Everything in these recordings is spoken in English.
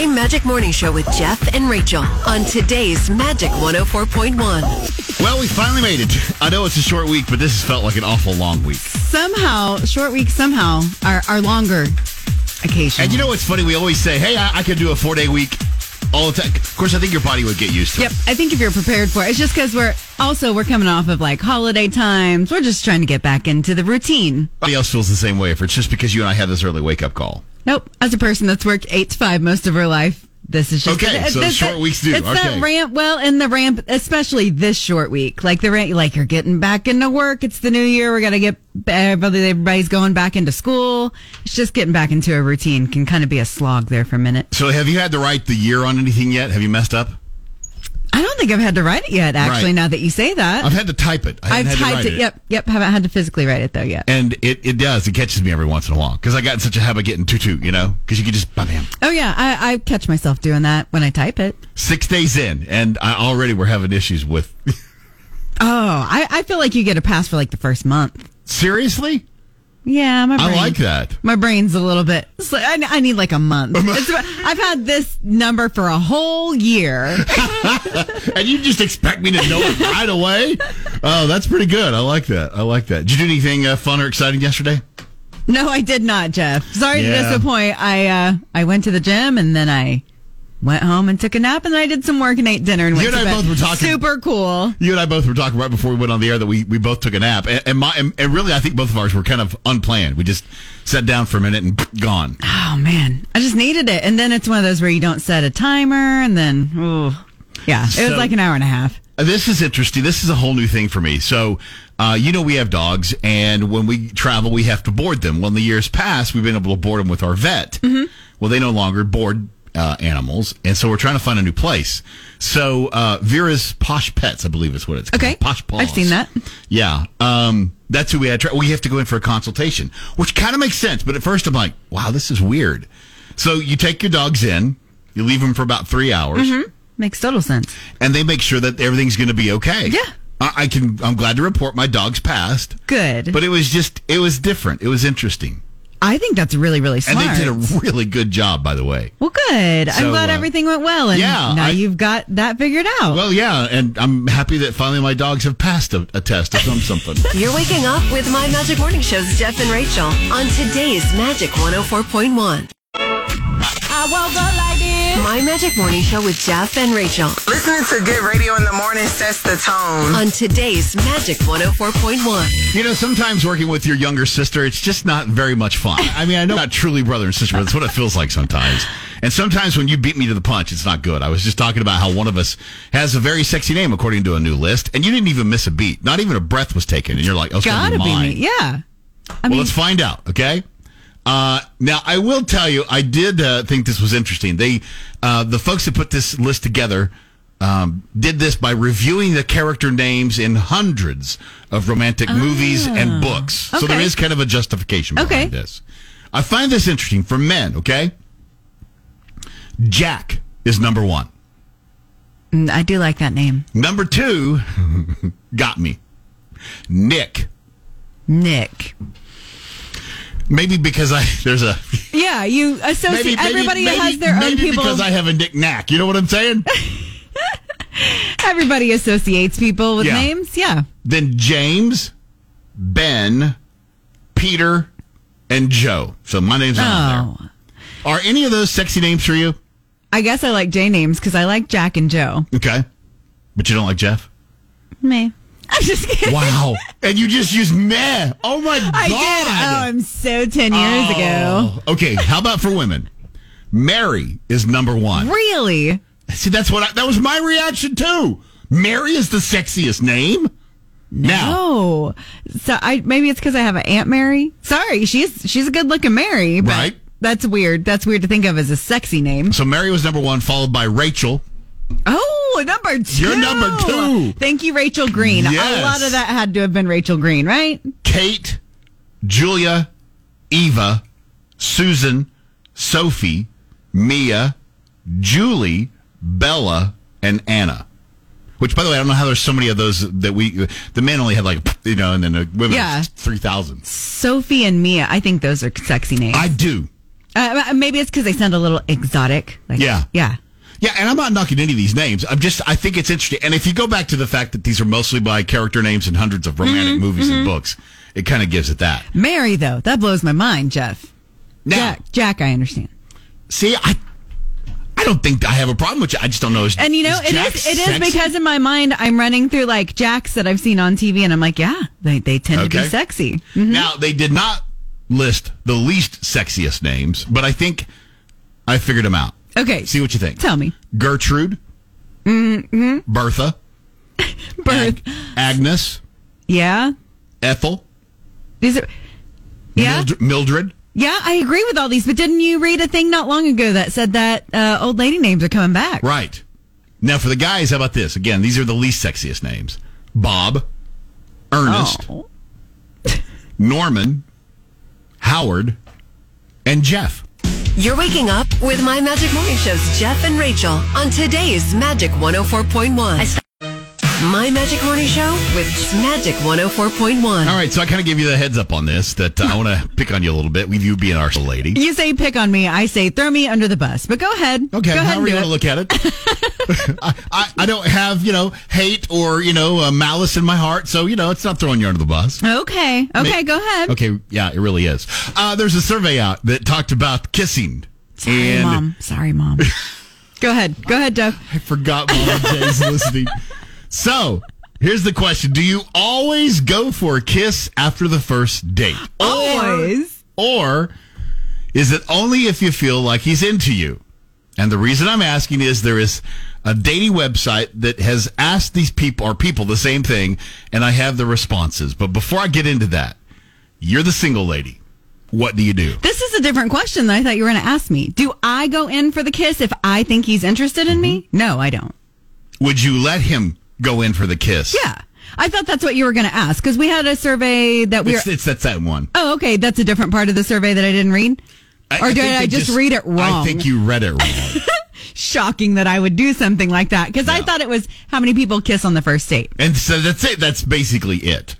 My Magic Morning Show with Jeff and Rachel on today's Magic 104.1. Well, we finally made it. I know it's a short week, but this has felt like an awful long week. Somehow, short weeks somehow are, are longer occasionally. And you know what's funny? We always say, hey, I, I could do a four day week all the time. Of course, I think your body would get used to Yep, it. I think if you're prepared for it, it's just because we're also we're coming off of like holiday times. We're just trying to get back into the routine. Everybody else feels the same way if it's just because you and I had this early wake up call. Nope. As a person that's worked eight to five most of her life, this is just Okay, so short weeks do. It's that ramp. Well, in the ramp, especially this short week, like the ramp, like you're getting back into work. It's the new year. We're gonna get everybody. Everybody's going back into school. It's just getting back into a routine can kind of be a slog there for a minute. So, have you had to write the year on anything yet? Have you messed up? I don't think I've had to write it yet. Actually, Right. now that you say that, I've had to type it. I to typed write it. Yep, yep. Haven't had to physically write it though yet. And it, it does. It catches me every once in a while because I got in such a habit of getting toot, you know? Because you can just, bam, bam. Oh yeah, I, I catch myself doing that when I type it. Six days in, and I already were having issues with. Oh, I, I feel like you get a pass for like the first month. Seriously? Yeah, my brain, I like that. My brain's a little bit. I, I need like a month. I've had this number for a whole year. And you just expect me to know it right away? Oh, that's pretty good. I like that. I like that. Did you do anything uh, fun or exciting yesterday? No, I did not, Jeff. Sorry Yeah. to disappoint. I uh, I went to the gym and then I went home and took a nap and then I did some work and ate dinner and You went and I both were talking- Super cool. You and I both were talking right before we went on the air that we, we both took a nap. And, and my and, and really, I think both of ours were kind of unplanned. We just sat down for a minute and gone. Oh man, I just needed it. And then it's one of those where you don't set a timer and then, ooh, yeah, it So- was like an hour and a half. This is interesting. This is a whole new thing for me. So, uh, you know, we have dogs, and when we travel, we have to board them. Well, in the years past, we've been able to board them with our vet. Mm-hmm. Well, they no longer board uh, animals, and so we're trying to find a new place. So, uh, Vera's Posh Pets, I believe is what it's called. Okay. Posh Paws. I've seen that. Yeah. Um, that's who we had. Tra- we have to go in for a consultation, which kind of makes sense. But at first, I'm like, wow, this is weird. So, you take your dogs in, you leave them for about three hours Makes total sense. and they make sure that everything's going to be okay. Yeah. I, I can. I'm glad to report my dog's passed, Good. but it was just it was different. It was interesting, I think that's really, really smart. and smart. they did a really good job, by the way. well, good. I'm glad uh, everything went well. And yeah, now I- you've got that figured out. Well, yeah, and I'm happy that finally my dogs have passed a, a test of some something. You're waking up with My Magic Morning Show's Jeff and Rachel on today's Magic 104.1. I woke up like this. My Magic Morning Show with Jeff and Rachel Listening to good radio in the morning sets the tone. on today's Magic 104.1. you know, sometimes working with your younger sister, it's just not very much fun. I mean, I know not truly brother and sister, but that's what it feels like sometimes. And sometimes when you beat me to the punch, it's not good. I was just talking about how one of us has a very sexy name according to a new list, and you didn't even miss a beat. Not even a breath was taken, and you're like, "Oh, it's gonna Gotta be mine." me. Yeah. I well, mean, let's find out, okay? Uh, now, I will tell you, I did uh, think this was interesting. They, uh, the folks that put this list together, um, did this by reviewing the character names in hundreds of romantic movies and books. So there okay. is kind of a justification behind Okay. this. I find this interesting for men. Okay, Jack is number one. mm, I do like that name. Number two, got me. Nick. Nick. Maybe because I there's a Yeah, you associate. everybody has their own maybe people. because I have a Nick Knack. You know what I'm saying? everybody associates people with Yeah. names. Yeah. then James, Ben, Peter, and Joe. So my name's not on Oh. there. Are any of those sexy names for you? I guess I like J names because I like Jack and Joe. Okay. But you don't like Jeff? Me. I'm just kidding. Wow. and you just use meh. Oh my God. I did. Oh, I'm so 10 years oh. ago. Oh. Okay. How about for women? Mary is number one. Really? See, that's what I, that was my reaction too. Mary is the sexiest name. Oh, so I maybe it's because I have an Aunt Mary. Sorry, she's she's a good looking Mary, but Right. That's weird. That's weird to think of as a sexy name. so Mary was number one, followed by Rachel. Oh, number 2 You're number two. Thank you, Rachel Green. Yes. A lot of that had to have been Rachel Green, right? Kate, Julia, Eva, Susan, Sophie, Mia, Julie, Bella, and Anna. Which, by the way, I don't know how there's so many of those that we. The men only had like you know, and then the women Yeah. three thousand. Sophie and Mia. I think those are sexy names. I do. Uh, maybe it's because they sound a little exotic. Like, Yeah. Yeah. Yeah, and I'm not knocking any of these names. I'm just I think it's interesting. And if you go back to the fact that these are mostly by character names in hundreds of romantic Mm-hmm, movies and books, it kind of gives it that. Mary, though, that blows my mind, Jeff. Now, Jack, Jack, I understand. see, I I don't think I have a problem with it. I just don't know. Is, And you know, is it Jack is it is sexy? because in my mind I'm running through like Jacks that I've seen on TV, and I'm like, yeah, they they tend to be sexy. Mhm. Now they did not list the least sexiest names, but I think I figured them out. Okay, See what you think. tell me, Gertrude, Mm-hmm. Bertha, birth. Ag- Agnes, Yeah, Ethel, Is it? Yeah, Mild- Mildred. yeah, I agree with all these. But didn't you read a thing not long ago that said that uh, old lady names are coming back? Right. Now for the guys, how about this? Again, these are the least sexiest names: Bob, Ernest, Oh. Norman, Howard, and Jeff. You're waking up with My Magic Morning Show's Jeff and Rachel on today's Magic 104.1. My Magic Morning Show with Magic 104.1. All right, so I kind of gave you the heads up on this that uh, I want to pick on you a little bit with you being our lady. You say pick on me, I say throw me under the bus. But go ahead. Okay, go ahead however and you do want to look at it. I, I, I don't have, you know, hate or, you know, uh, malice in my heart. So, you know, it's not throwing you under the bus. Okay, okay, go ahead. Okay, yeah, it really is. Uh, there's a survey out that talked about kissing. Sorry, and mom. Sorry, mom. go ahead. Go ahead, Jeff. I forgot Mama Jay's listening. So, here's the question Do you always go for a kiss after the first date? Always. Or is it only if you feel like he's into you? And the reason I'm asking is there is a dating website that has asked these people or people the same thing, and I have the responses. But before I get into that, you're the single lady. What do you do? This is a different question than I thought you were going to ask me. Do I go in for the kiss if I think he's interested in me? Mm-hmm. No, I don't. Would you let him go in for the kiss? Yeah. I thought that's what you were going to ask because we had a survey that we were. It's, it's that's that one. Oh, okay. That's a different part of the survey that I didn't read. Or did I they just read it wrong? I think you read it wrong. Shocking that I would do something like that because I thought it was how many people kiss on the first date. and so that's it. That's basically it.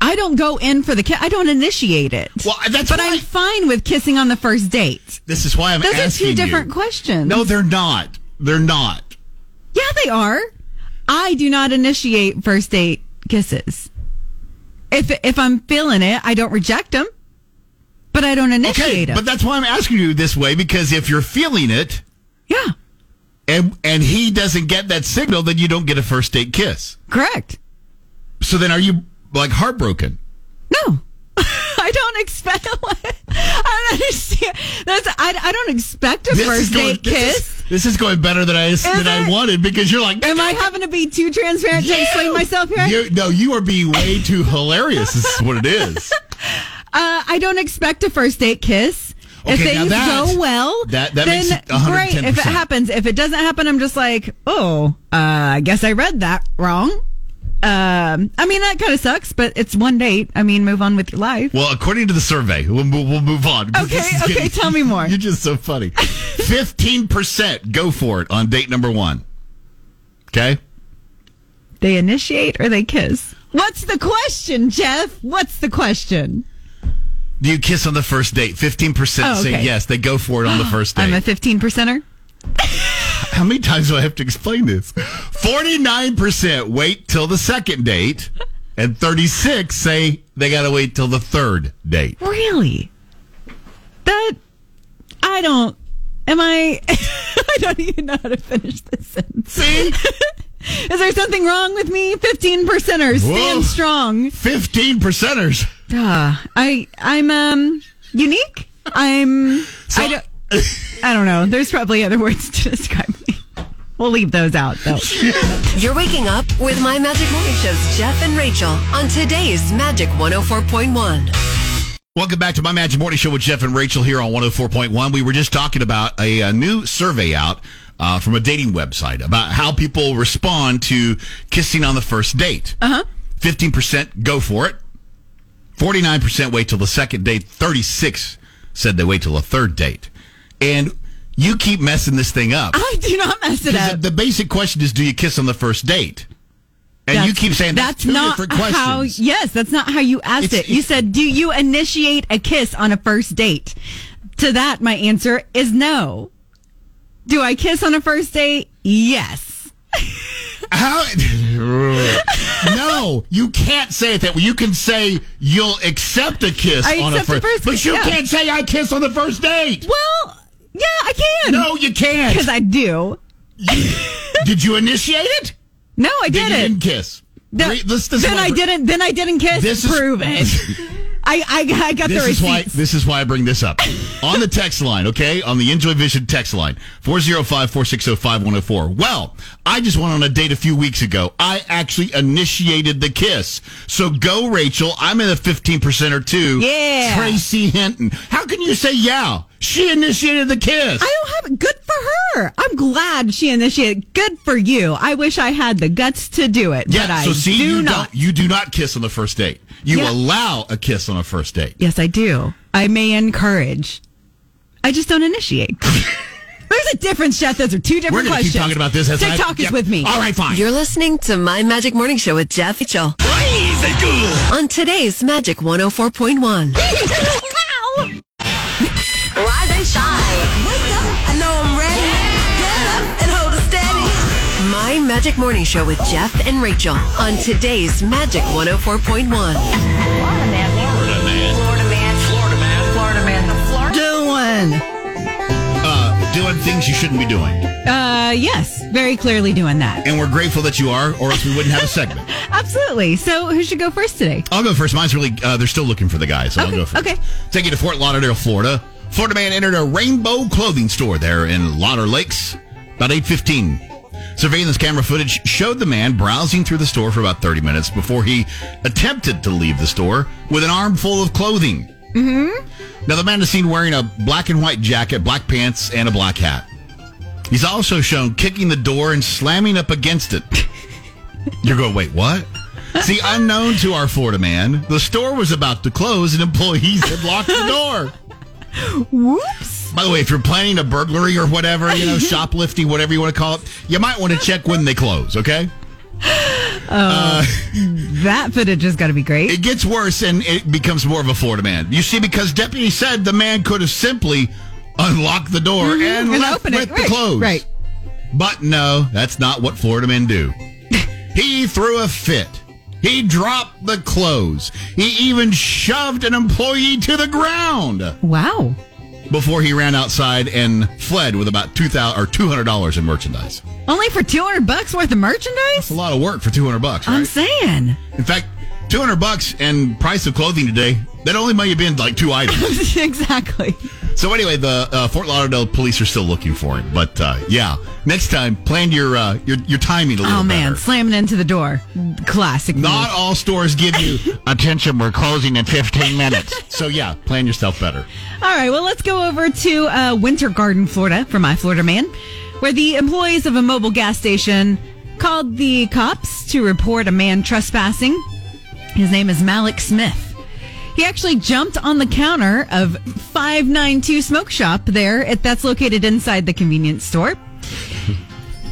I don't go in for the kiss. I don't initiate it. Well, that's but I'm fine with kissing on the first date. This is why I'm asking you. Those are two you. different questions. No, they're not. They're not. Yeah, they are. I do not initiate first date kisses. If if I'm feeling it, I don't reject them, but I don't initiate Okay, them. but that's why I'm asking you this way because if you're feeling it yeah, and and he doesn't get that signal, then you don't get a first date kiss. correct. So then, are you like heartbroken? No, I don't expect. I don't understand. That's I, I don't expect a first date this kiss. Is, this is going better than I than I wanted because you're like. Am I having to be too transparent to explain myself here? You, no, you are being way too hilarious. This is what it is. Uh, I don't expect a first date kiss. if Okay, now things that- go well, that- that then makes it 110%. great. If it happens, if it doesn't happen, I'm just like, oh, uh, I guess I read that wrong. Um, I mean, that kind of sucks, but it's one date. I mean, move on with your life. Well, according to the survey, we'll, move- we'll move on. Okay, okay, tell me more. You're just so funny. 15% go for it on date number one. Okay? They initiate or they kiss. What's the question, Jeff? What's the question? Do you kiss on the first date? 15% Oh, say yes. They go for it on the first date. I'm a 15 percenter. How many times do I have to explain this? 49% wait till the second date, and 36 say they got to wait till the third date. Really? That I don't. Am I? I don't even know how to finish this sentence. See? Is there something wrong with me? 15 percenters Whoa. stand strong. 15 percenters. Ah, I I'm um unique. I'm So- I don't I don't know. There's probably other words to describe me. We'll leave those out though. You're waking up with My Magic Morning Show's Jeff and Rachel on today's Magic 104.1. Welcome back to my Magic Morning Show with Jeff and Rachel here on 104.1. We were just talking about a, a new survey out uh, from a dating website about how people respond to kissing on the first date. Uh huh. 15% go for it. 49% wait till the second date. 36 said they wait till the third date. And you keep messing this thing up. I do not mess it up. The, the basic question is, do you kiss on the first date? And you keep saying that's, two not different questions. how. Yes, that's not how you asked It's- it. You said, "Do you initiate a kiss on a first date?" To that, my answer is no. Do I kiss on a first date? Yes. How? no, you can't say it that way. You can say you'll accept a kiss I on a first, first but you yeah. can't say I kiss on the first date. Well, yeah, I can. No, you can't. Because I do. Did you initiate it? No, I Then you didn't. didn't kiss. No, Re- this- this then I didn't. Then I didn't kiss. This is- Prove it. I, I, I got This the is why this is why I bring this up. On the text line, okay? On the Enjoy Vision text line, 405-460-5104. Well, I just went on a date a few weeks ago. I actually initiated the kiss. So go, Rachel. I'm in the 15% or two. Yeah. Tracy Hinton. How can you say yeah? She initiated the kiss. I don't have it. good for her. I'm glad she initiated. Good for you. I wish I had the guts to do it, yeah, but I so see, do you not. don't you do not kiss on the first date. You Yeah. allow a kiss on a first date. Yes, I do. I may encourage. I just don't initiate. There's a difference, Jeff. Those are two different We're gonna questions. keep talking about this as I- TikTok is yeah. with me. All right, fine. You're listening to My Magic Morning Show with Jeff Mitchell Crazy good. on today's Magic 104.1. Magic Morning Show with Jeff and Rachel on today's Magic 104.1. Florida man. Florida man. Florida man. Florida man. Florida. man. Doing. Uh, doing things you shouldn't be doing. Uh, yes, very clearly doing that. And we're grateful that you are, or else we wouldn't have a segment. Absolutely. So, who should go first today? I'll go first. Mine's really, uh, they're still looking for the guy, so I'll go first. okay. Take you to Fort Lauderdale, Florida. Florida man entered a rainbow clothing store there in Lauderdale Lakes about 8.15. Surveillance camera footage showed the man browsing through the store for about 30 minutes before he attempted to leave the store with an armful of clothing. Mm-hmm. Now, the man is seen wearing a black and white jacket, black pants, and a black hat. He's also shown kicking the door and slamming up against it. You're going, wait, what? See, unknown to our Florida man, the store was about to close and employees had locked the door. Whoops. By the way, if you're planning a burglary or whatever, you know, shoplifting, whatever you want to call it, you might want to check when they close, okay? Oh, that footage has got to be great. It gets worse and it becomes more of a Florida man. You see, because deputy said the man could have simply unlocked the door mm-hmm, and, And left with the clothes. right. But no, that's not what Florida men do. he threw a fit. He dropped the clothes. He even shoved an employee to the ground Wow. Before he ran outside and fled with about two thousand or two hundred dollars in merchandise. Only for 200 bucks worth of merchandise? It's a lot of work for two hundred bucks, I'm saying. In fact, two hundred bucks and price of clothing today that only might have been like two items. exactly. So anyway, the uh, Fort Lauderdale police are still looking for him. But uh, yeah, next time plan your uh, your your timing a little bit. Oh, man. better. Slamming into the door. Classic. Not move. all stores give you attention. We're closing in 15 minutes. So yeah, plan yourself better. All right, well, let's go over to uh, Winter Garden, Florida, for my Florida man, where the employees of a Mobil gas station called the cops to report a man trespassing. His name is Malik Smith. He actually jumped on the counter of 592 Smoke Shop there. It, that's located inside the convenience store.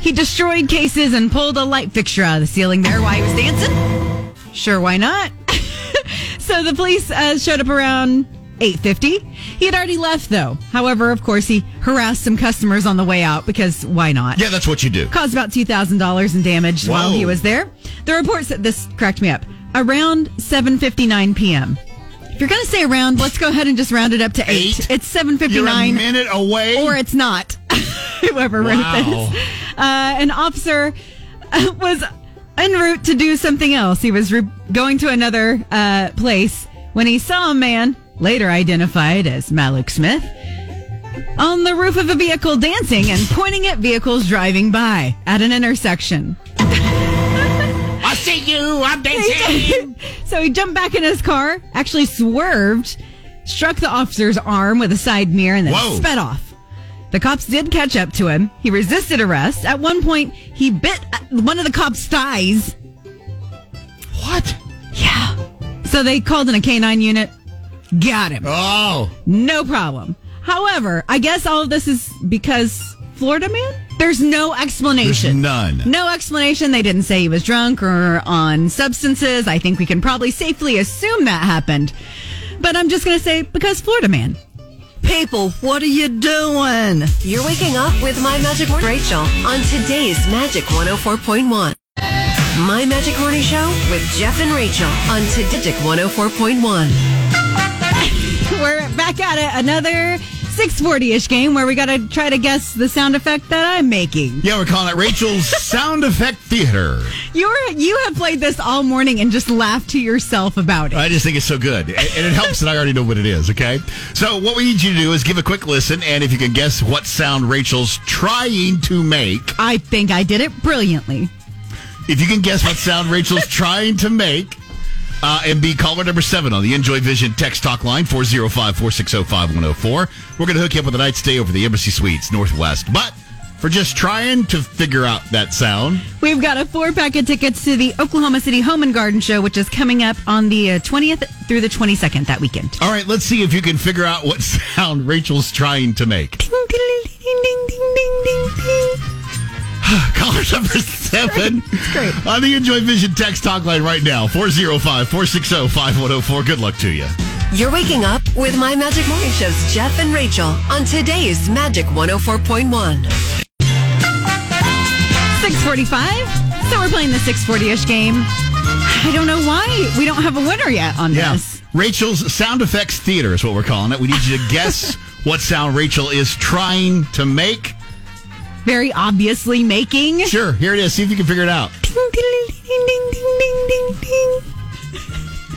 He destroyed cases and pulled a light fixture out of the ceiling there while he was dancing. Sure, why not? so the police uh, showed up around 8:50. He had already left though. However, of course, he harassed some customers on the way out because why not? Yeah, that's what you do. Caused about $2,000 in damage while he was there. The report said this cracked me up. Around 7:59 p.m. If you're going to say around, let's go ahead and just round it up to 8. Eight? It's You're a 7:59 minute away. or it's not. Whoever wrote this. Uh, an officer was en route to do something else. He was re- going to another uh, place when he saw a man, later identified as Malik Smith, on the roof of a vehicle dancing and pointing at vehicles driving by at an intersection. See you. I'm dancing. so he jumped back in his car, actually swerved, struck the officer's arm with a side mirror, and then Whoa. sped off. The cops did catch up to him. He resisted arrest. At one point, he bit uh, one of the cops' thighs. what? Yeah. So they called in a canine unit. Got him. Oh, No problem. However, I guess all of this is because Florida man? There's no explanation. There's none. No explanation. They didn't say he was drunk or on substances. I think we can probably safely assume that happened. But I'm just going to say because Florida man. people, what are you doing? You're waking up with My Magic Morning Rachel on today's Magic 104.1. My Magic Morning Show with Jeff and Rachel on Magic 104.1. We're back at it. Another 640-ish game where we got to try to guess the sound effect that I'm making. Yeah, we're calling it Rachel's Sound Effect Theater. You were you have played this all morning and just laughed to yourself about it. I just think it's so good. And and it helps that I already know what it is, okay? So, what we need you to do is give a quick listen, and if you can guess what sound Rachel's trying to make, I think I did it brilliantly. if you can guess what sound Rachel's trying to make, uh, and be caller number seven on the Enjoy Vision text talk line, 405 460 5104. We're going to hook you up with a night stay over the Embassy Suites Northwest. But for just trying to figure out that sound, We've got a four pack of tickets to the Oklahoma City Home and Garden Show, which is coming up on the uh, 20th through the 22nd that weekend. all right, let's see if you can figure out what sound Rachel's trying to make. Ding, ding, ding, Caller number seven great. on the Enjoy Vision text talk line right now, 405 460 5104. Good luck to you. You're waking up with My Magic Morning Show's Jeff and Rachel on today's Magic 104.1. 645. So we're playing the 640-ish game. I don't know why we don't have a winner yet on Yeah. this. Rachel's Sound Effects Theater is what we're calling it. We need you to guess what sound Rachel is trying to make. Very obviously making. Sure, here it is. See if you can figure it out. Ding, ding, ding.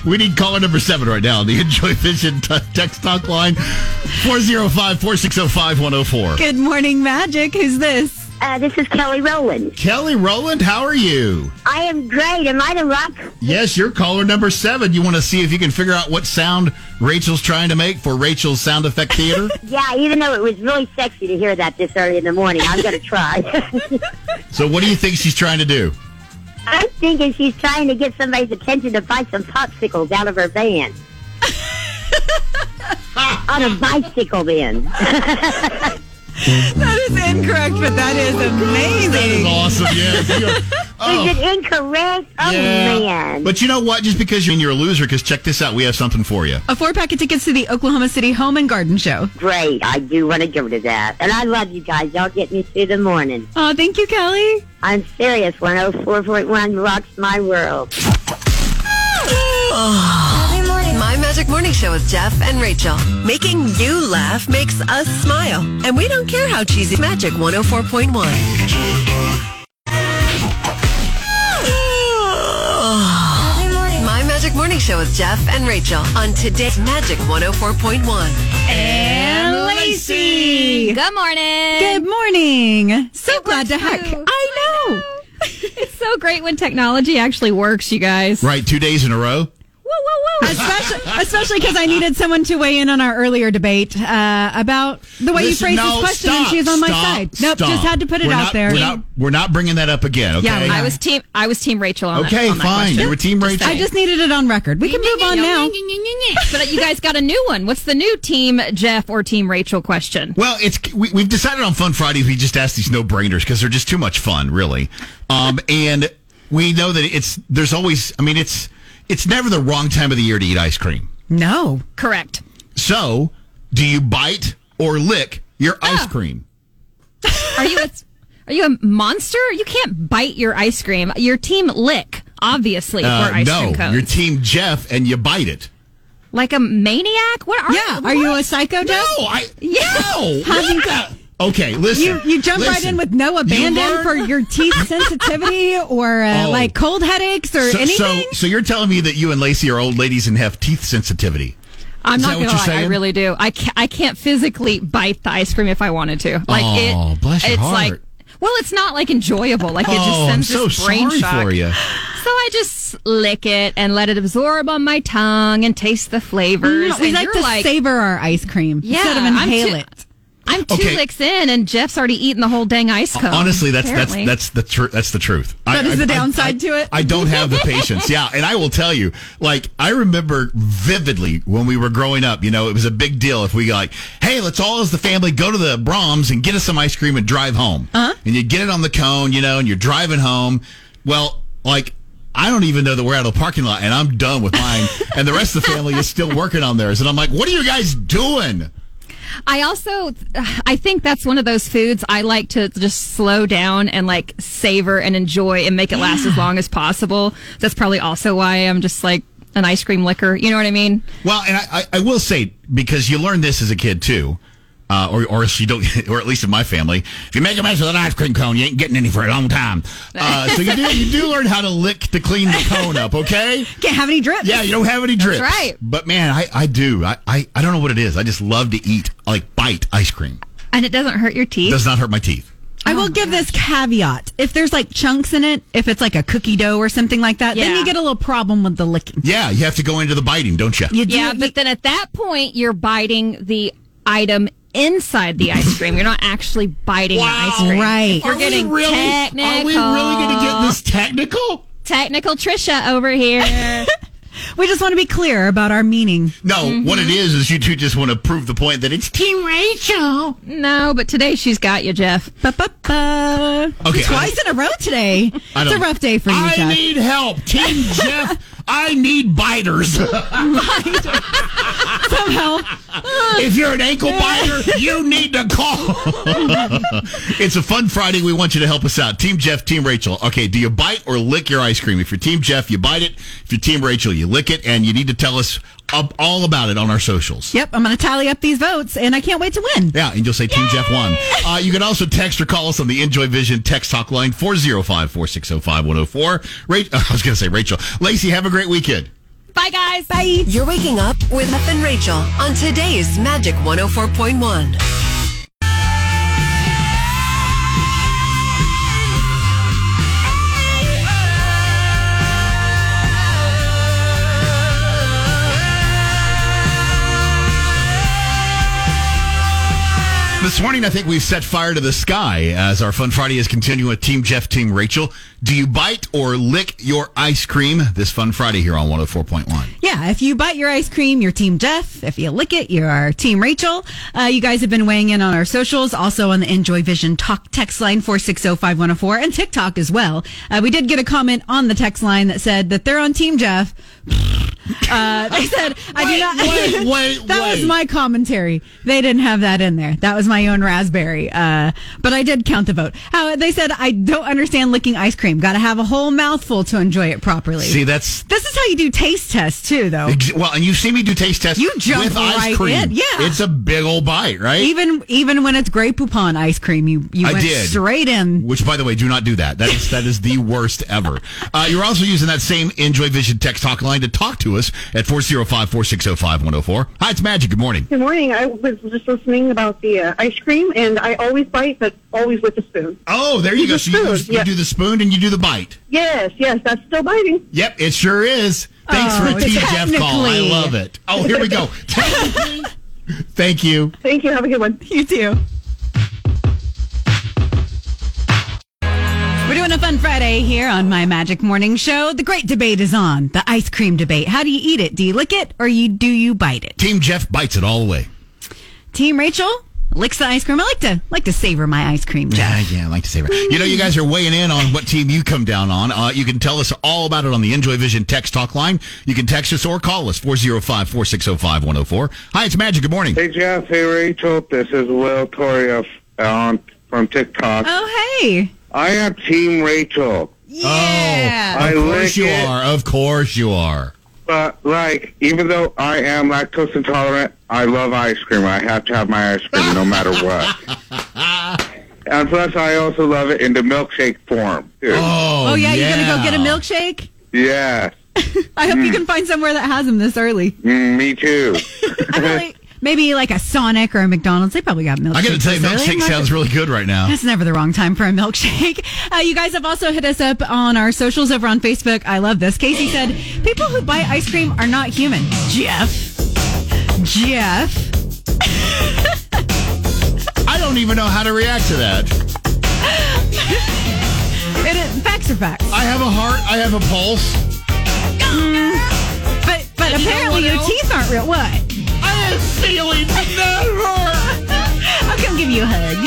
We need caller number seven right now on the Enjoy Vision t- text talk line, 405 460 5104. Good morning, Magic. Who's this? Uh, this is Kelly Rowland. Kelly Rowland, how are you? I am great. Am I the rock? Yes, you're caller number seven. You want to see if you can figure out what sound Rachel's trying to make for Rachel's Sound Effect Theater? Yeah, even though it was really sexy to hear that this early in the morning, I'm going to try. so, what do you think she's trying to do? I'm thinking she's trying to get somebody's attention to buy some popsicles out of her van. On a bicycle then. That is incorrect, but that is amazing. That is awesome. Yes. You're- oh. Is it oh. incorrect? Oh, Yeah. man. But you know what? Just because you're, you're a loser, because check this out. We have something for you. A four pack of tickets to the Oklahoma City Home and Garden Show. Great. I do want to give her to that. And I love you guys. Y'all get me through the morning. Oh, thank you, Kelly. I'm serious. 104.1 rocks my world. Oh. My Magic Morning Show with Jeff and Rachel. Making you laugh makes us smile. And we don't care how cheesy. Magic 104.1. My Magic Morning Show with Jeff and Rachel on today's Magic 104.1. And Lacey. Good morning. Good morning. So glad to works have. too. I know. It's so great when technology actually works, you guys. Right, two days in a row. Woo, woo, woo. Especially, especially because I needed someone to weigh in on our earlier debate uh, about the way Listen, you phrased no, this question, and stop, she's on my stop, side. Nope, stop. just had to put it We're out not- there. We're not, we're not bringing that up again, okay? Yeah, I was team. I was team Rachel on Okay, that. on fine. question. You were team Rachel. I just needed it on record. We can move on now. But you guys got a new one. What's the new team Jeff or team Rachel question? Well, it's we, we've decided on Fun Fridays. We just ask these no brainers because they're just too much fun, really. Um, and we know that it's there's always. I mean, it's it's never the wrong time of the year to eat ice cream. No. Correct. So, do you bite or lick your ice cream? Are you a, are you a monster? You can't bite your ice cream. Your team lick, obviously, Uh, for ice no, cream cones. your team Jeff, and you bite it. like a maniac? What are Yeah. you? Are you a psycho, Jeff? No, I Yeah. no. Have you- What? Okay, listen. You you jump right in with no abandon learn- for your teeth sensitivity or uh, Oh. like cold headaches or so, anything. so, so you're telling me that you and Lacey are old ladies and have teeth sensitivity? I'm Is not what gonna you're lie, I really do. I can't, I can't physically bite the ice cream if I wanted to. Like Oh, it, bless your it's heart. like, well, it's not like enjoyable. Like it just oh, I'm sends so this brain sorry shock. for you. So I just lick it and let it absorb on my tongue and taste the flavors. No, we like to like, savor our ice cream yeah, instead of inhale too- it. I'm two Okay. licks in, and Jeff's already eaten the whole dang ice cone. Honestly, that's apparently. that's that's the truth. That's the truth. That is the downside I, to it? I don't have the patience. Yeah, and I will tell you, like I remember vividly when we were growing up. You know, it was a big deal if we like, hey, let's all as the family go to the Braum's and get us some ice cream and drive home. Uh-huh. And you get it on the cone, you know, and you're driving home. Well, like. I don't even know that we're out of the parking lot, and I'm done with mine. and the rest of the family is still working on theirs. And I'm like, "What are you guys doing?" I also, I think that's one of those foods I like to just slow down and like savor and enjoy and make it last as long as possible. That's probably also why I'm just like an ice cream licker. You know what I mean? Well, and I, I, I will say because you learned this as a kid too, uh, or or if you don't, or at least in my family, if you make a mess with an ice cream cone, you ain't getting any for a long time. Uh, so you do you do learn how to lick to clean the cone up, okay? Can't have any drips. Yeah, you don't have any drips. right. But man, I, I do. I, I, I don't know what it is. I just love to eat, like bite ice cream. And it doesn't hurt your teeth. Does not hurt my teeth. I will give this caveat. If there's like chunks in it, if it's like a cookie dough or something like that, then you get a little problem with the licking. Yeah, you have to go into the biting, don't you? You do, yeah, but then at that point, you're biting the item inside the ice cream. You're not actually biting the ice cream. Right. We're Are we getting really, technical. Are we really going to get this technical? Technical Trisha over here. we just want to be clear about our meaning. No, Mm-hmm. what it is is you two just want to prove the point that it's Team Rachel. no, but today she's got you, Jeff. Ba-ba-ba. Okay, Twice in a row today. It's a rough day for you, I Jeff. need help, Team Jeff. I need biters. Somehow. if you're an ankle biter, you need to call. it's a fun Friday. We want you to help us out. Team Jeff, Team Rachel. Okay, do you bite or lick your ice cream? If you're Team Jeff, you bite it. If you're Team Rachel, you lick it, and you need to tell us up all about it on our socials. Yep, I'm going to tally up these votes, and I can't wait to win. Yeah, and you'll say Team Jeff won. Uh, you can also text or call us on the Enjoy Vision text talk line 405 460 5104. I was going to say Rachel. Lacey, have a great weekend. Bye, guys. Bye. You're waking up with Jeff and Rachel on today's Magic 104.1. This morning, I think we've set fire to the sky as our Fun Friday is continuing with Team Jeff, Team Rachel. Do you bite or lick your ice cream this Fun Friday here on 104.1? Yeah, if you bite your ice cream, you're Team Jeff. If you lick it, you're Team Rachel. Uh, you guys have been weighing in on our socials, also on the Enjoy Vision Talk text line 4605104 and TikTok as well. Uh, we did get a comment on the text line that said that they're on Team Jeff. Uh, they said, I do not. wait, wait, that wait. was my commentary. They didn't have that in there. That was my own raspberry. Uh, but I did count the vote. How they said, I don't understand licking ice cream. Got to have a whole mouthful to enjoy it properly. See, that's. This is how you do taste tests too, though. ex- Well, and you see me do taste tests You jump with ice right cream. in, yeah. It's a big old bite, right? Even even when it's Grey Poupon ice cream, you you I went did. straight in. Which, by the way, do not do that. That is that is the worst ever. Uh, you're also using that same Enjoy Vision text talk line to talk to us at 405-460-5104. Hi, it's Magic. Good morning. Good morning. I was just listening about the uh, ice cream, and I always bite, but always with a spoon. Oh, there you go. The So you, spoon, you do the spoon and you do the bite. Yes, yes, that's still biting. Yep, it sure is. Thanks Oh, for a Team Jeff call. I love it. Oh, here we go. Thank you. Thank you. Have a good one. You too. We're doing a fun Friday here on my Magic Morning Show. The great debate is on the ice cream debate. How do you eat it? Do you lick it or you do you bite it? Team Jeff bites it all the way. Team Rachel licks the ice cream. I like to like to savor my ice cream, Jeff. Yeah, yeah, I like to savor. that. You know, you guys are weighing in on what team you come down on. Uh, you can tell us all about it on the Enjoy Vision text talk line. You can text us or call us 405-460-5104. Hi, it's Magic. Good morning. Hey Jeff, hey Rachel, this is Will Toria um, from TikTok. Oh hey. I am Team Rachel, Yeah. Oh, of I course lick you it. are. Of course you are. but like, even though I am lactose intolerant, I love ice cream. I have to have my ice cream no matter what. and plus, I also love it in the milkshake form. Too. Oh, Oh yeah, you're gonna go get a milkshake? Yeah, I hope you can find somewhere that has them this early. mm, me too. I feel like maybe like a Sonic or a McDonald's. They probably got milkshakes. I got to tell you, milkshake I'm sounds really good right now. That's never the wrong time for a milkshake. Uh, you guys have also hit us up on our socials over on Facebook. I love this. Casey said, People who buy ice cream are not human. Jeff. Jeff. I don't even know how to react to that. It is, facts are facts. I have a heart. I have a pulse. But but apparently your teeth aren't real. What? I have feelings that hurt. I'll come give you a hug.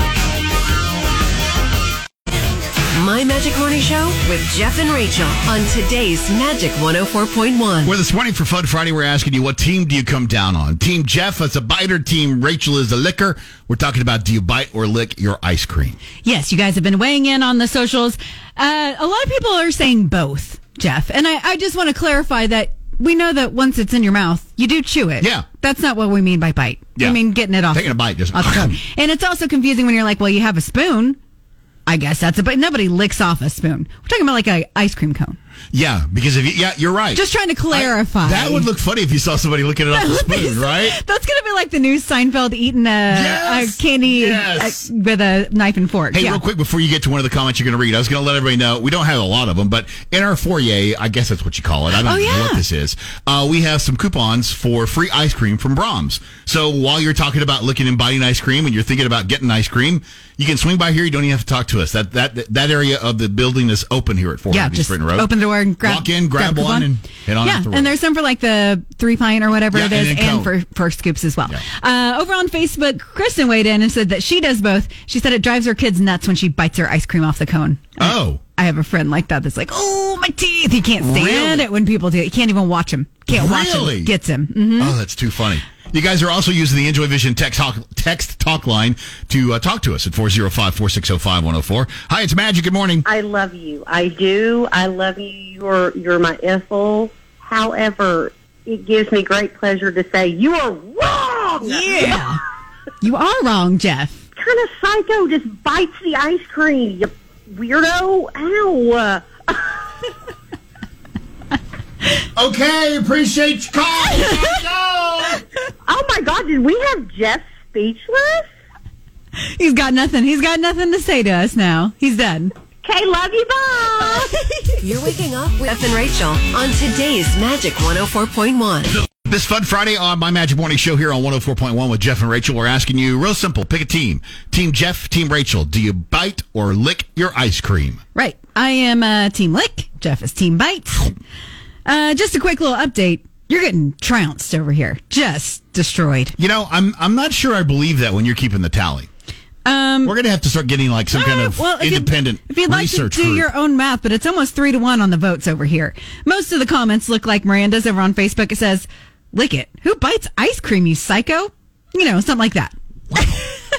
My Magic Magic Morning Show with Jeff and Rachel on today's Magic 104.1. Well, this morning for Fun Friday, we're asking you what team do you come down on? Team Jeff is a biter, Team Rachel is a licker. We're talking about do you bite or lick your ice cream? Yes, you guys have been weighing in on the socials. Uh, a lot of people are saying both, Jeff. And I, I just want to clarify that we know that once it's in your mouth, you do chew it. Yeah. That's not what we mean by bite. Yeah. We mean getting it off. Taking a bite, just-. And it's also confusing when you're like, well, you have a spoon. I guess that's a bite. nobody licks off a spoon. We're talking about like a ice cream cone. Yeah, because if you, yeah, you're right. Just trying to clarify. I- that would look funny if you saw somebody looking it off the spoon, right? That's gonna be like the new Seinfeld eating a, Yes! a candy Yes! uh, with a knife and fork. Hey, yeah. real quick before you get to one of the comments you're going to read, I was going to let everybody know we don't have a lot of them, but in our foyer, I guess that's what you call it. I don't Oh, know yeah. what this is. Uh, we have some coupons for free ice cream from Braum's. So while you're talking about looking and biting ice cream, and you're thinking about getting ice cream, you can swing by here. You don't even have to talk to us. That that that area of the building is open here at 400 Yeah, East just Road. open the and grab. Walk in, grab, coupon. one, and head on yeah, and there's some for like the three pint or whatever Yeah, it and and, for for scoops as well. Uh, over on Facebook, Kristen weighed in and said that she does both. She said it drives her kids nuts when she bites her ice cream off the cone. oh. I have a friend like that that's like, oh my teeth. He can't stand Really? it when people do it. He can't even watch him. Can't watch Really? him. Gets him. hmm Oh, that's too funny. You guys are also using the Enjoy Vision text talk, text talk line to uh, talk to us at 405 460 5104. Hi, it's Magic. Good morning. I love you. I do. I love you. You're you're my Ethel. However, it gives me great pleasure to say you are wrong. Yeah. you are wrong, Jeff. kind of psycho just bites the ice cream. You weirdo. Ow. Okay, appreciate your call. Oh my God! Did we have Jeff speechless? He's got nothing. He's got nothing to say to us now. He's done. Okay, love you. Bye. You're waking up with Jeff and Rachel on today's Magic 104.1. This Fun Friday on my Magic Morning Show here on 104.1 with Jeff and Rachel. We're asking you real simple pick a team. Team Jeff, Team Rachel. Do you bite or lick your ice cream? Right. I am uh, Team Lick. Jeff is Team Bite. Uh, just a quick little update. You're getting trounced over here. Just destroyed. You know, I'm I'm not sure I believe that when you're keeping the tally. Um, We're going to have to start getting like some kind Uh, of well, if you'd- independent if you'd like to research do group. your own math, but it's almost three to one on the votes over here. Most of the comments look like Miranda's over on Facebook. It says, "Lick it. Who bites ice cream? You psycho." You know, something like that.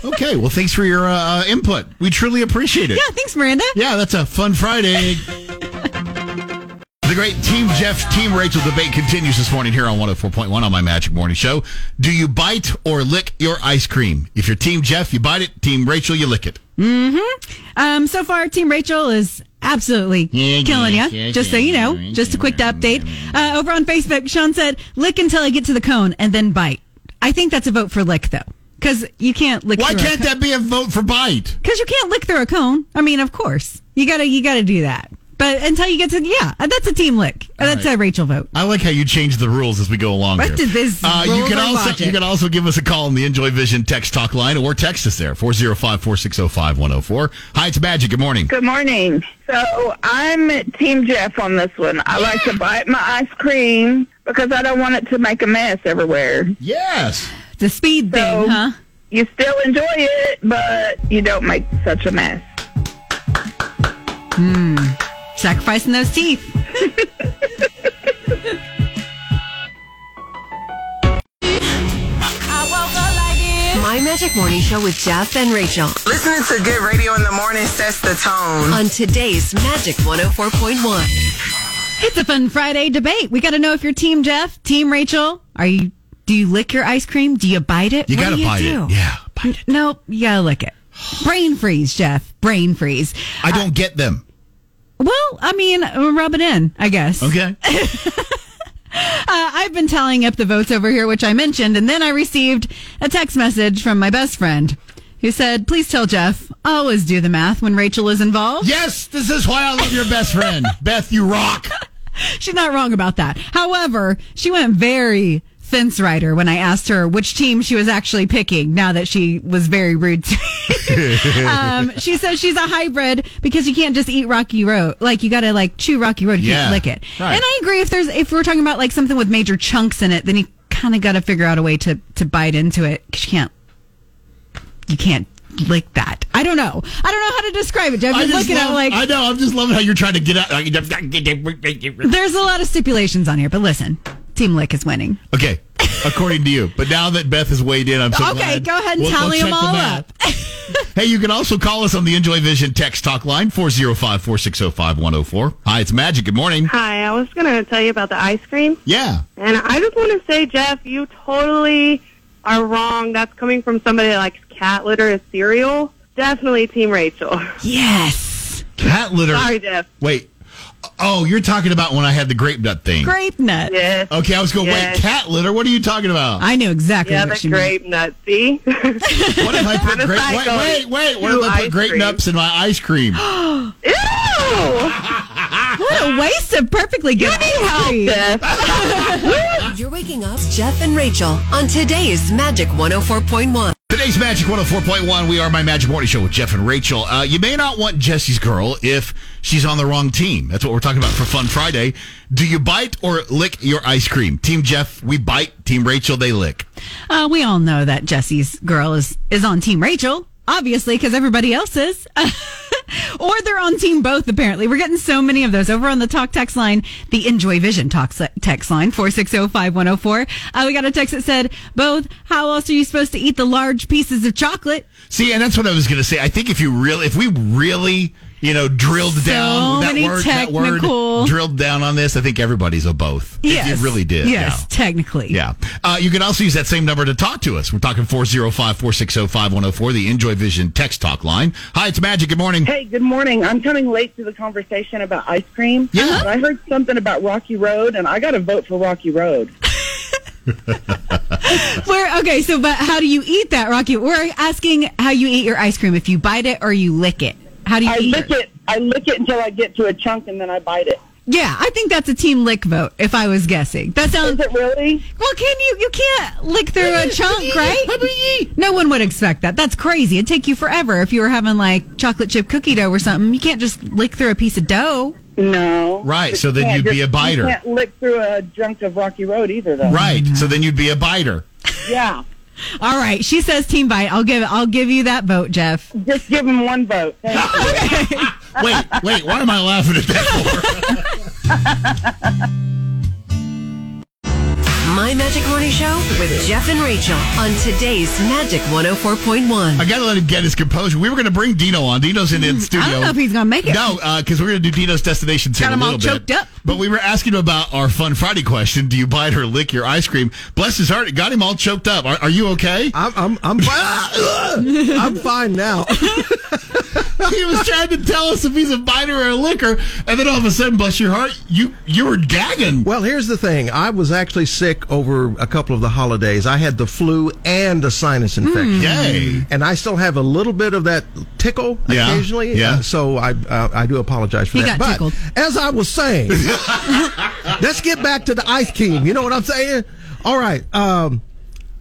okay, well, thanks for your uh, input. We truly appreciate it. Yeah, thanks, Miranda. Yeah, that's a fun Friday. the great Team Jeff, Team Rachel debate continues this morning here on 104.1 on my Magic Morning Show. Do you bite or lick your ice cream? If you're Team Jeff, you bite it. Team Rachel, you lick it. Mm-hmm. Um, so far, Team Rachel is absolutely killing you. yeah, just so you know, just a quick update. Uh, over on Facebook, Sean said, "Lick until I get to the cone and then bite." I think that's a vote for lick though, because you can't lick. Why can't that be a vote for bite? Because you can't lick through a cone. I mean, of course, you gotta you gotta do that. But until you get to yeah, that's a team lick. That's a Rachel vote. I like how you change the rules as we go along What here. did this Uh, you can also logic? you can also give us a call on the Enjoy Vision text talk line or text us there 405-460-5104. Hi, it's Magic. Good morning. Good morning. So I'm Team Jeff on this one. I like to bite my ice cream because I don't want it to make a mess everywhere. Yes. The speed thing, huh? You still enjoy it, but you don't make such a mess. Hmm. Sacrificing those teeth. My Magic Morning Show with Jeff and Rachel Listening to good radio in the morning sets the tone. on today's Magic 104.1. It's a fun Friday debate. We got to know if you're Team Jeff, Team Rachel. Are you? Do you lick your ice cream? Do you bite it? You What gotta do you bite do? it. Yeah. Nope. You gotta lick it. Brain freeze, Jeff. Brain freeze. I don't uh, get them. Well, I mean, rub it in, I guess. Okay. Uh, I've been tallying up the votes over here, which I mentioned, and then I received a text message from my best friend who said, Please tell Jeff, I always do the math when Rachel is involved. Yes, this is why I love your best friend. Beth, you rock. She's not wrong about that. However, she went very fence rider when I asked her which team she was actually picking now that she was very rude to me. um, she says she's a hybrid because you can't just eat Rocky Road. Like you got to like chew Rocky Road. You Yeah. can't lick it. Right. And I agree. If there's if we're talking about like something with major chunks in it, then you kind of got to figure out a way to to bite into it because you can't you can't lick that. I don't know. I don't know how to describe it. Jeff, I you're just looking at like I know. I'm just loving how you're trying to get out. there's a lot of stipulations on here, but listen, Team Lick is winning. Okay, according to you. But now that Beth has weighed in, I'm so Okay, glad. go ahead and We'll- tally we'll them all math. up. Hey, you can also call us on the Enjoy Vision text talk line 405 460 5104. Hi, it's Magic. Good morning. Hi, I was going to tell you about the ice cream. Yeah. And I just want to say, Jeff, you totally are wrong. That's coming from somebody that likes cat litter as cereal. Definitely Team Rachel. Yes. Cat litter. Sorry, Jeff. Wait. Oh, you're talking about when I had the grape nut thing. Grape nut. Yes. Okay, I was going, Yes. wait, cat litter? What are you talking about? I knew exactly Yeah, what the she meant. grape nut. See? What if I put grape Wait, wait, wait. What if I put grape cream. nuts in my ice cream? Ew! What a waste of perfectly good ice cream. You're waking up Jeff and Rachael on today's Magic 104.1. Today's Magic 104.1, we are my Magic Morning Show with Jeff and Rachael. Uh, you may not want Jesse's girl if she's on the wrong team. That's what we're talking about for Fun Friday. Do you bite or lick your ice cream? Team Jeff, we bite. Team Rachael, they lick. Uh, we all know that Jesse's girl is is on Team Rachael, obviously, because everybody else is. or they're on Team Both. Apparently, we're getting so many of those over on the talk text line, the Enjoy Vision talk text line four six zero five one zero four. Uh, we got a text that said both. How else are you supposed to eat the large pieces of chocolate? See, and that's what I was going to say. I think if you really, if we really, you know, drilled So down that many word, that word, drilled down on this, I think everybody's a both. Yes, If you really did. Yes, yeah. technically. Yeah. Uh, you can also use that same number to talk to us. We're talking 405 460 5104, the Enjoy Vision text talk line. Hi, it's Magic. Good morning. Hey, good morning. I'm coming late to the conversation about ice cream. Yeah. But I heard something about Rocky Road, and I got to vote for Rocky Road. Where okay, so but how do you eat that, Rocky? We're asking how you eat your ice cream. If you bite it or you lick it. How do you I eat lick it. I lick it until I get to a chunk, and then I bite it. Yeah, I think that's a team lick vote. If I was guessing, that sounds. Is it really? Well, can you? You can't lick through a chunk, right? No one would expect that. That's crazy. It'd take you forever if you were having like chocolate chip cookie dough or something. You can't just lick through a piece of dough. No. Right, so then you'd be a biter. You can't lick through a chunk of Rocky Road either, though. Right. So mm-hmm. then you'd be a biter. Yeah. All right, she says team bite. I'll give. I'll give you that vote, Jeff. Just give him one vote. Wait, wait. Why am I laughing at that for? My Magic Morning Show with Jeff and Rachael on today's Magic 104.1. I got to let him get his composure. We were going to bring Dino on. Dino's in the studio. I don't know if he's gonna make it. No, uh, because we're going to do Dino's destinations here Got in a him all choked bit. up. But we were asking him about our Fun Friday question: Do you bite or lick your ice cream? Bless his heart, it got him all choked up. Are, are you okay? I'm I'm I'm fine. I'm fine now. he was trying to tell us if he's a biter or a licker, and then all of a sudden, bless your heart, you you were gagging. Well, here's the thing. I was actually sick over a couple of the holidays. I had the flu and a sinus infection. Yay. And I still have a little bit of that tickle Yeah, occasionally. yeah. Uh, so I uh, I do apologize for He that. got but tickled. as I was saying, let's get back to the ice cream. You know what I'm saying? All right. Um,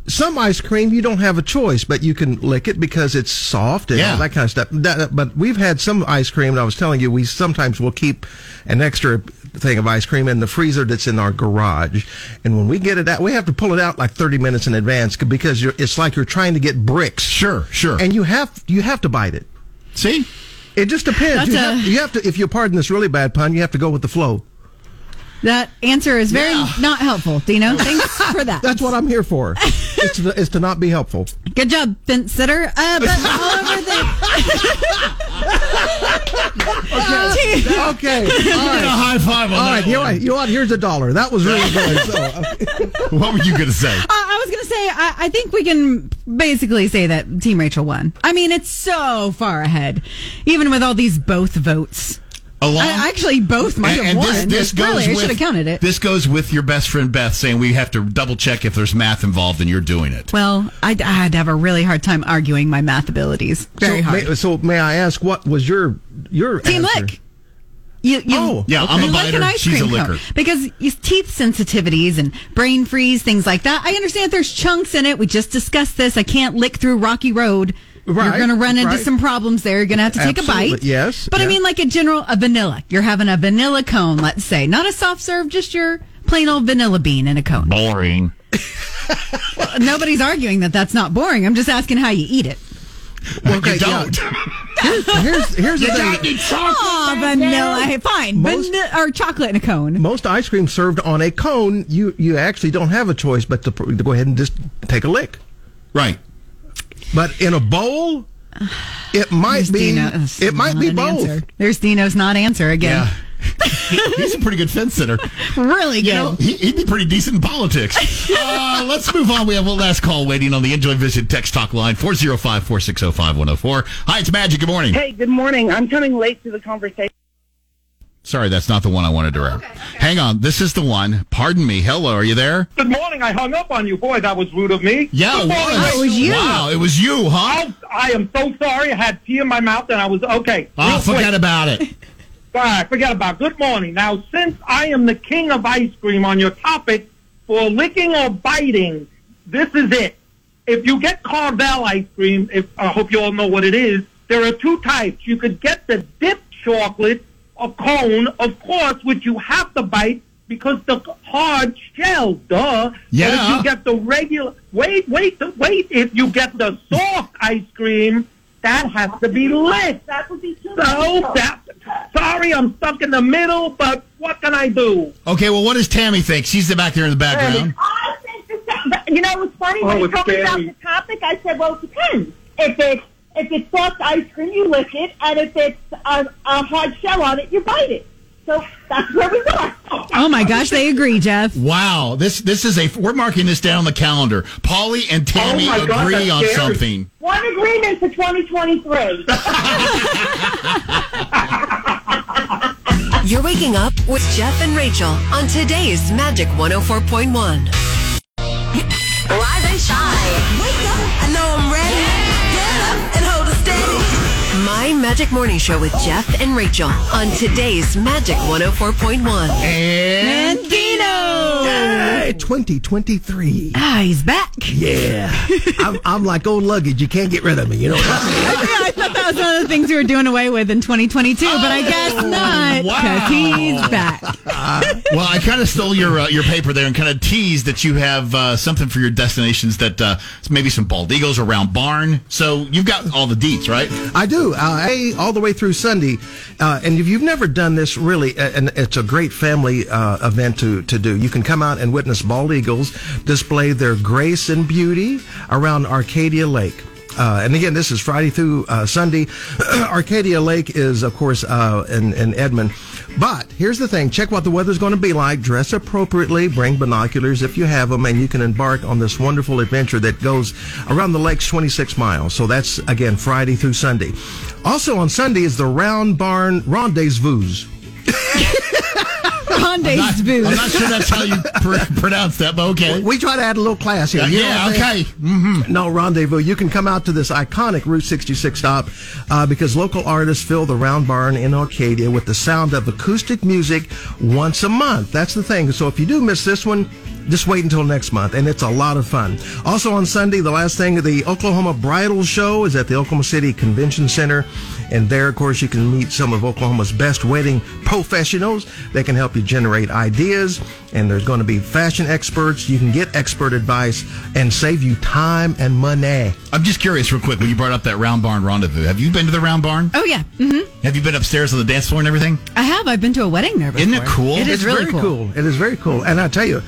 some ice cream you don't have a choice, but you can lick it because it's soft and Yeah. all that kind of stuff. That, but we've had some ice cream, and I was telling you, we sometimes will keep an extra thing of ice cream in the freezer that's in our garage, and when we get it out, we have to pull it out like thirty minutes in advance because you're, it's like you're trying to get bricks. Sure, sure. And you have you have to bite it. See, It just depends. You a- have, you have to, if you pardon this really bad pun, you have to go with the flow. That answer is very Yeah. not helpful. Dino, thanks for that. That's what I'm here for. it's, to, it's to not be helpful. Good job, fence sitter. Uh, but all over the. Okay. All Get a right. high five on All that you know one. what? You know what? Here's a dollar. That was really good. So, What were you going to say? Uh, I was going to say, I, I think we can basically say that Team Rachael won. I mean, it's so far ahead, even with all these both votes. Along, I, actually, both might have won. this, this goes really, I should have counted it. This goes with your best friend Beth saying we have to double check if there's math involved and you're doing it. well, I'd, I'd have a really hard time arguing my math abilities. Very so, hard. May, so may I ask what was your your Team answer? Lick. You, you, Oh, Yeah, I'm a you like biter, an ice she's a cream cone. Because teeth sensitivities and brain freeze, things like that. I understand there's chunks in it. We just discussed this. I can't lick through Rocky Road. You're going to run into right. some problems there. You're going to have to take a bite. Yes, But I mean, like a general, a vanilla. You're having a vanilla cone, let's say. Not a soft serve, just your plain old vanilla bean in a cone. Boring. Nobody's arguing that that's not boring. I'm just asking how you eat it. you don't. Here's here's the thing. got chocolate. Oh, vanilla. Hey, fine. Most- Vanilla, or chocolate in a cone. Most ice cream served on a cone, you you actually don't have a choice but to, to go ahead and just take a lick. Right. But in a bowl, it might There's be Dino's it might be an both. answer. There's Dino's not answer again. Yeah. He's a pretty good fence sitter. Really good. You know, he, he'd be pretty decent in politics. Uh, let's move on. We have one last call waiting on the Enjoy Vision text talk line 405 460 5104. Hi, it's Magic. Good morning. Hey, good morning. I'm coming late to the conversation. Sorry, that's not the one I wanted to oh, wrap. Hang on. This is the one. Pardon me. Hello, are you there? Good morning. I hung up on you. Boy, that was rude of me. Yeah, it was. it was you. Wow, it was you, huh? Oh, I am so sorry. I had tea in my mouth and I was okay. Oh, Real forget quick. about it. All right, forget about. it. Good morning. Now, since I am the king of ice cream on your topic for licking or biting, this is it. If you get Carvel ice cream, if I hope you all know what it is, there are two types. You could get the dipped chocolate, a cone, of course, which you have to bite because the hard shell, duh. But if you get the regular, wait, wait, wait. If you get the soft ice cream, that has to be licked. That would be too. so that. Sorry, I'm stuck in the middle, but what can I do? Okay, well, what does Tammy think? She's the back there in the background. I think it's, you know, it was funny Oh, when you it's told me about scary. the topic, I said, well, it depends. If it's if it's soft ice cream, you lick it, and if it's a, a hard shell on it, you bite it. So that's where we are. Oh my gosh, they agree, Jeff. Wow, this this is a we're marking this down on the calendar. Polly and oh Tammy Oh my God, agree on scary. something. One agreement for 2023. You're waking up with Jeff and Rachael on today's Magic 104.1. Rise and shine. Wake up. I know I'm ready. My Magic Morning Show with Jeff and Rachael on today's Magic 104.1. And And Dino. Hey, 2023. Ah, he's back. Yeah. I'm, I'm like old luggage. You can't get rid of me. You know what I'm saying? yeah, I thought that was one of the things we were doing away with in 2022, but I guess not because wow. he's back. well, I kind of stole your uh, your paper there and kind of teased that you have uh, something for your destinations that uh, maybe some bald eagles around barn. So you've got all the deets, right? I do. Uh, A, all the way through Sunday. Uh, and if you've never done this, really, uh, and it's a great family uh, event to, to do. You can come out and witness bald eagles display their grace and beauty around Arcadia Lake. Uh, and again, this is Friday through uh, Sunday. Arcadia Lake is, of course, uh, in, in Edmond. But here's the thing check what the weather's going to be like. Dress appropriately. Bring binoculars if you have them. And you can embark on this wonderful adventure that goes around the lake's 26 miles. So that's, again, Friday through Sunday. Also on Sunday is the Round Barn Rendezvous. Rendezvous. I'm not sure that's how you pr- pronounce that, but okay. We try to add a little class here. Yeah, yeah, what I'm saying? okay. Mm-hmm. No rendezvous. You can come out to this iconic Route 66 stop uh, because local artists fill the Round Barn in Arcadia with the sound of acoustic music once a month. That's the thing. So if you do miss this one, just wait until next month, and it's a lot of fun. Also on Sunday, the last thing, the Oklahoma Bridal Show is at the Oklahoma City Convention Center, and there, of course, you can meet some of Oklahoma's best wedding professionals. They can help you generate ideas, and there's going to be fashion experts. You can get expert advice and save you time and money. I'm just curious, real quick, when you brought up that Round Barn rendezvous, have you been to the Round Barn? Oh yeah, Mm-hmm. Have you been upstairs on the dance floor and everything? I have. I've been to a wedding there. Before. Isn't it cool? It is it's really very cool. It is very cool. And I tell you,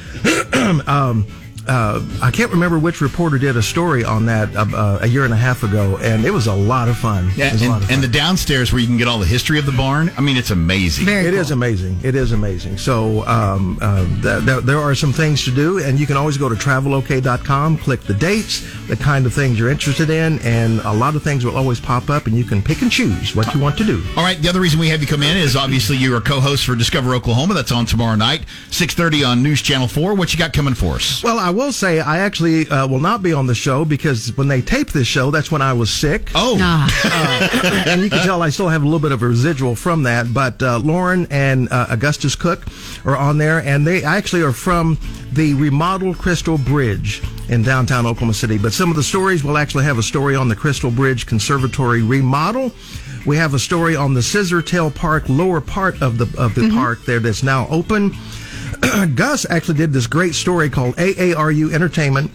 um, uh, I can't remember which reporter did a story on that uh, uh, a year and a half ago, and it was a lot of fun. Yeah, it a lot and, of fun. and the downstairs where you can get all the history of the barn. I mean, it's amazing. Very It cool. is amazing. It is amazing. So um, uh, th- th- there are some things to do, and you can always go to travelok.com, click the dates, the kind of things you're interested in, and a lot of things will always pop up, and you can pick and choose what you want to do. All right. The other reason we have you come in is obviously you're a co-host for Discover Oklahoma. That's on tomorrow night, 6:30 on News Channel Four. What you got coming for us? Well, I will say I actually uh, will not be on the show because when they taped this show, that's when I was sick. Oh, Ah, and you can tell I still have a little bit of a residual from that. But uh, Lauren and uh, Augustus Cook are on there, and they actually are from the remodeled Crystal Bridge in downtown Oklahoma City. But some of the stories, we'll actually have a story on the Crystal Bridge Conservatory remodel. We have a story on the Scissortail Park lower part of the of the park there that's now open. Gus actually did this great story called AARU Entertainment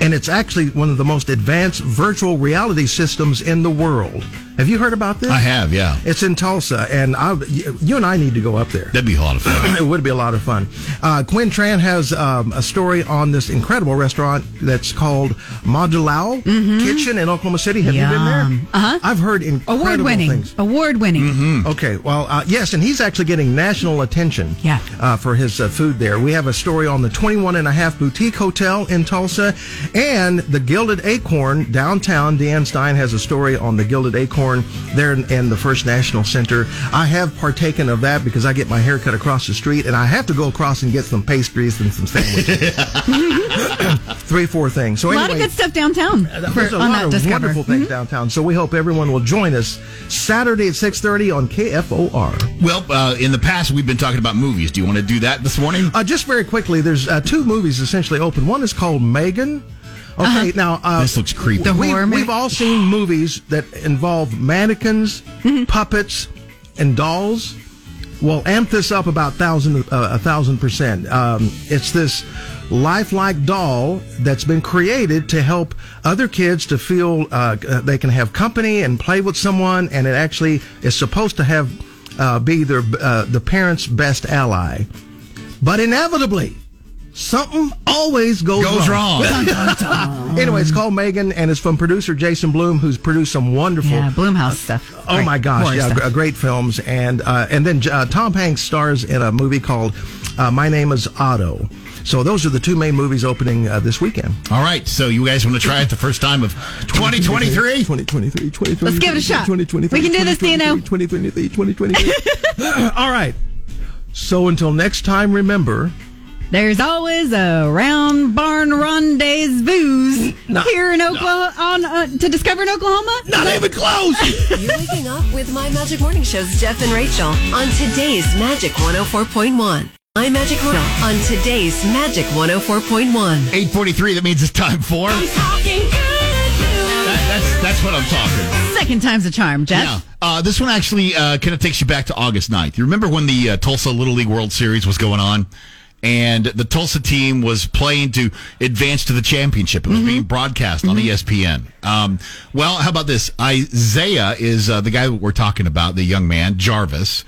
and it's actually one of the most advanced virtual reality systems in the world. Have you heard about this? I have, yeah. It's in Tulsa, and I, you and I need to go up there. That'd be a lot of fun. it would be a lot of fun. Uh, Quinn Tran has um, a story on this incredible restaurant that's called Modulau Kitchen in Oklahoma City. Have you been there? Uh-huh. I've heard incredible Award winning. things. Award winning. Okay, well, uh, yes, and he's actually getting national attention Yeah. uh, for his uh, food there. We have a story on the 21 and a half Boutique Hotel in Tulsa and the Gilded Acorn downtown. Dan Stein has a story on the Gilded Acorn there in, in the First National Center. I have partaken of that because I get my hair cut across the street and I have to go across and get some pastries and some sandwiches. Three, four things. So a lot of good stuff downtown for, There's a on lot that of Discover. wonderful things downtown. So we hope everyone will join us Saturday at 6:30 on KFOR. Well, uh, in the past, we've been talking about movies. Do you want to do that this morning? Uh, just very quickly, there's uh, two movies essentially open. One is called Megan. Okay, now uh, This looks creepy. The we, we've all seen movies that involve mannequins, puppets, and dolls. Well, amp this up about thousand uh, a thousand percent. Um, it's this lifelike doll that's been created to help other kids to feel uh, uh, they can have company and play with someone, and it actually is supposed to have uh, be their uh, the parents' best ally. But inevitably, something always goes, Goes wrong. anyway, it's called Megan, and it's from producer Jason Blum, who's produced some wonderful. Yeah, Blumhouse stuff. Oh Great. my gosh! Horror Yeah, stuff. great films, and uh, and then uh, Tom Hanks stars in a movie called uh, My Name Is Otto. So those are the two main movies opening uh, this weekend. All right. So you guys want to try it the first time of 2023? 2023, 2023. Let's give it a shot. 2023, We can do this, Dino. 2023, 2023. All right. So until next time, remember. There's always a round barn rendezvous here in Oklahoma on uh, to discover in Oklahoma. Not even close. You're waking up with My Magic Morning Show's Jeff and Rachael on today's Magic 104.1. My Magic Morning on today's Magic 104.1. 843, that means it's time for. That, that's, that's what I'm talking. Second time's a charm, Jeff. Yeah. Uh, this one actually uh, kind of takes you back to August 9th. You remember when the uh, Tulsa Little League World Series was going on? And the Tulsa team was playing to advance to the championship. It was being broadcast on E ESPN. Um, well, how about this? Isaiah is uh, the guy that we're talking about, the young man, Jarvis.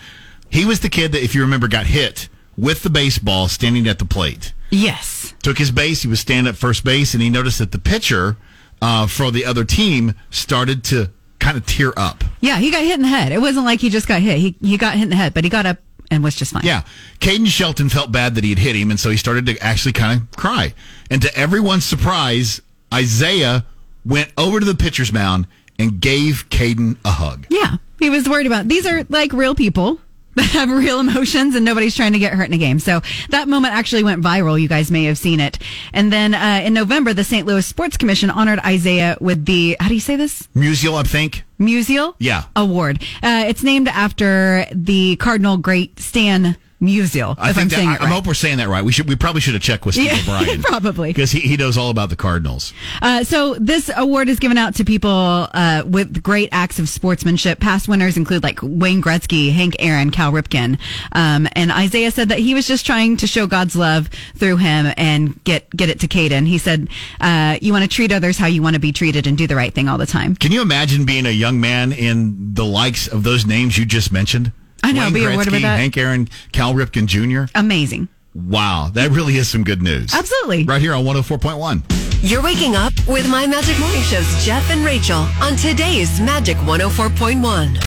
He was the kid that, if you remember, got hit with the baseball standing at the plate Yes. took his base. He was standing at first base, and he noticed that the pitcher uh, for the other team started to kind of tear up. Yeah, he got hit in the head. It wasn't like he just got hit. He he got hit in the head, but he got up and was just fine. Yeah, Kaiden Shelton felt bad that he had hit him, and so he started to actually kind of cry. And to everyone's surprise, Isaiah went over to the pitcher's mound and gave Kaiden a hug. Yeah. He was worried about these are like real people that have real emotions and nobody's trying to get hurt in a game. So that moment actually went viral. You guys may have seen it. And then uh, in November, the St. Louis Sports Commission honored Isaiah with the, how do you say this? Musial, I think. Musial Yeah. Award. Uh, it's named after the Cardinal great Stan Musial, I think I'm that, saying I, it I right. hope we're saying that right. We should. We probably should have checked with Steve Yeah, O'Brien, probably. because he, he knows all about the Cardinals. Uh, so this award is given out to people uh, with great acts of sportsmanship. Past winners include like Wayne Gretzky, Hank Aaron, Cal Ripken, um, and Isaiah said that he was just trying to show God's love through him and get get it to Kaiden. He said, uh, "You want to treat others how you want to be treated and do the right thing all the time." Can you imagine being a young man in the likes of those names you just mentioned? I know, Wayne be a word about that. Hank Aaron, Cal Ripken Jr. Amazing. Wow, that really is some good news. Absolutely. Right here on 104.1. You're waking up with My Magic Morning Show's Jeff and Rachael on today's Magic 104.1.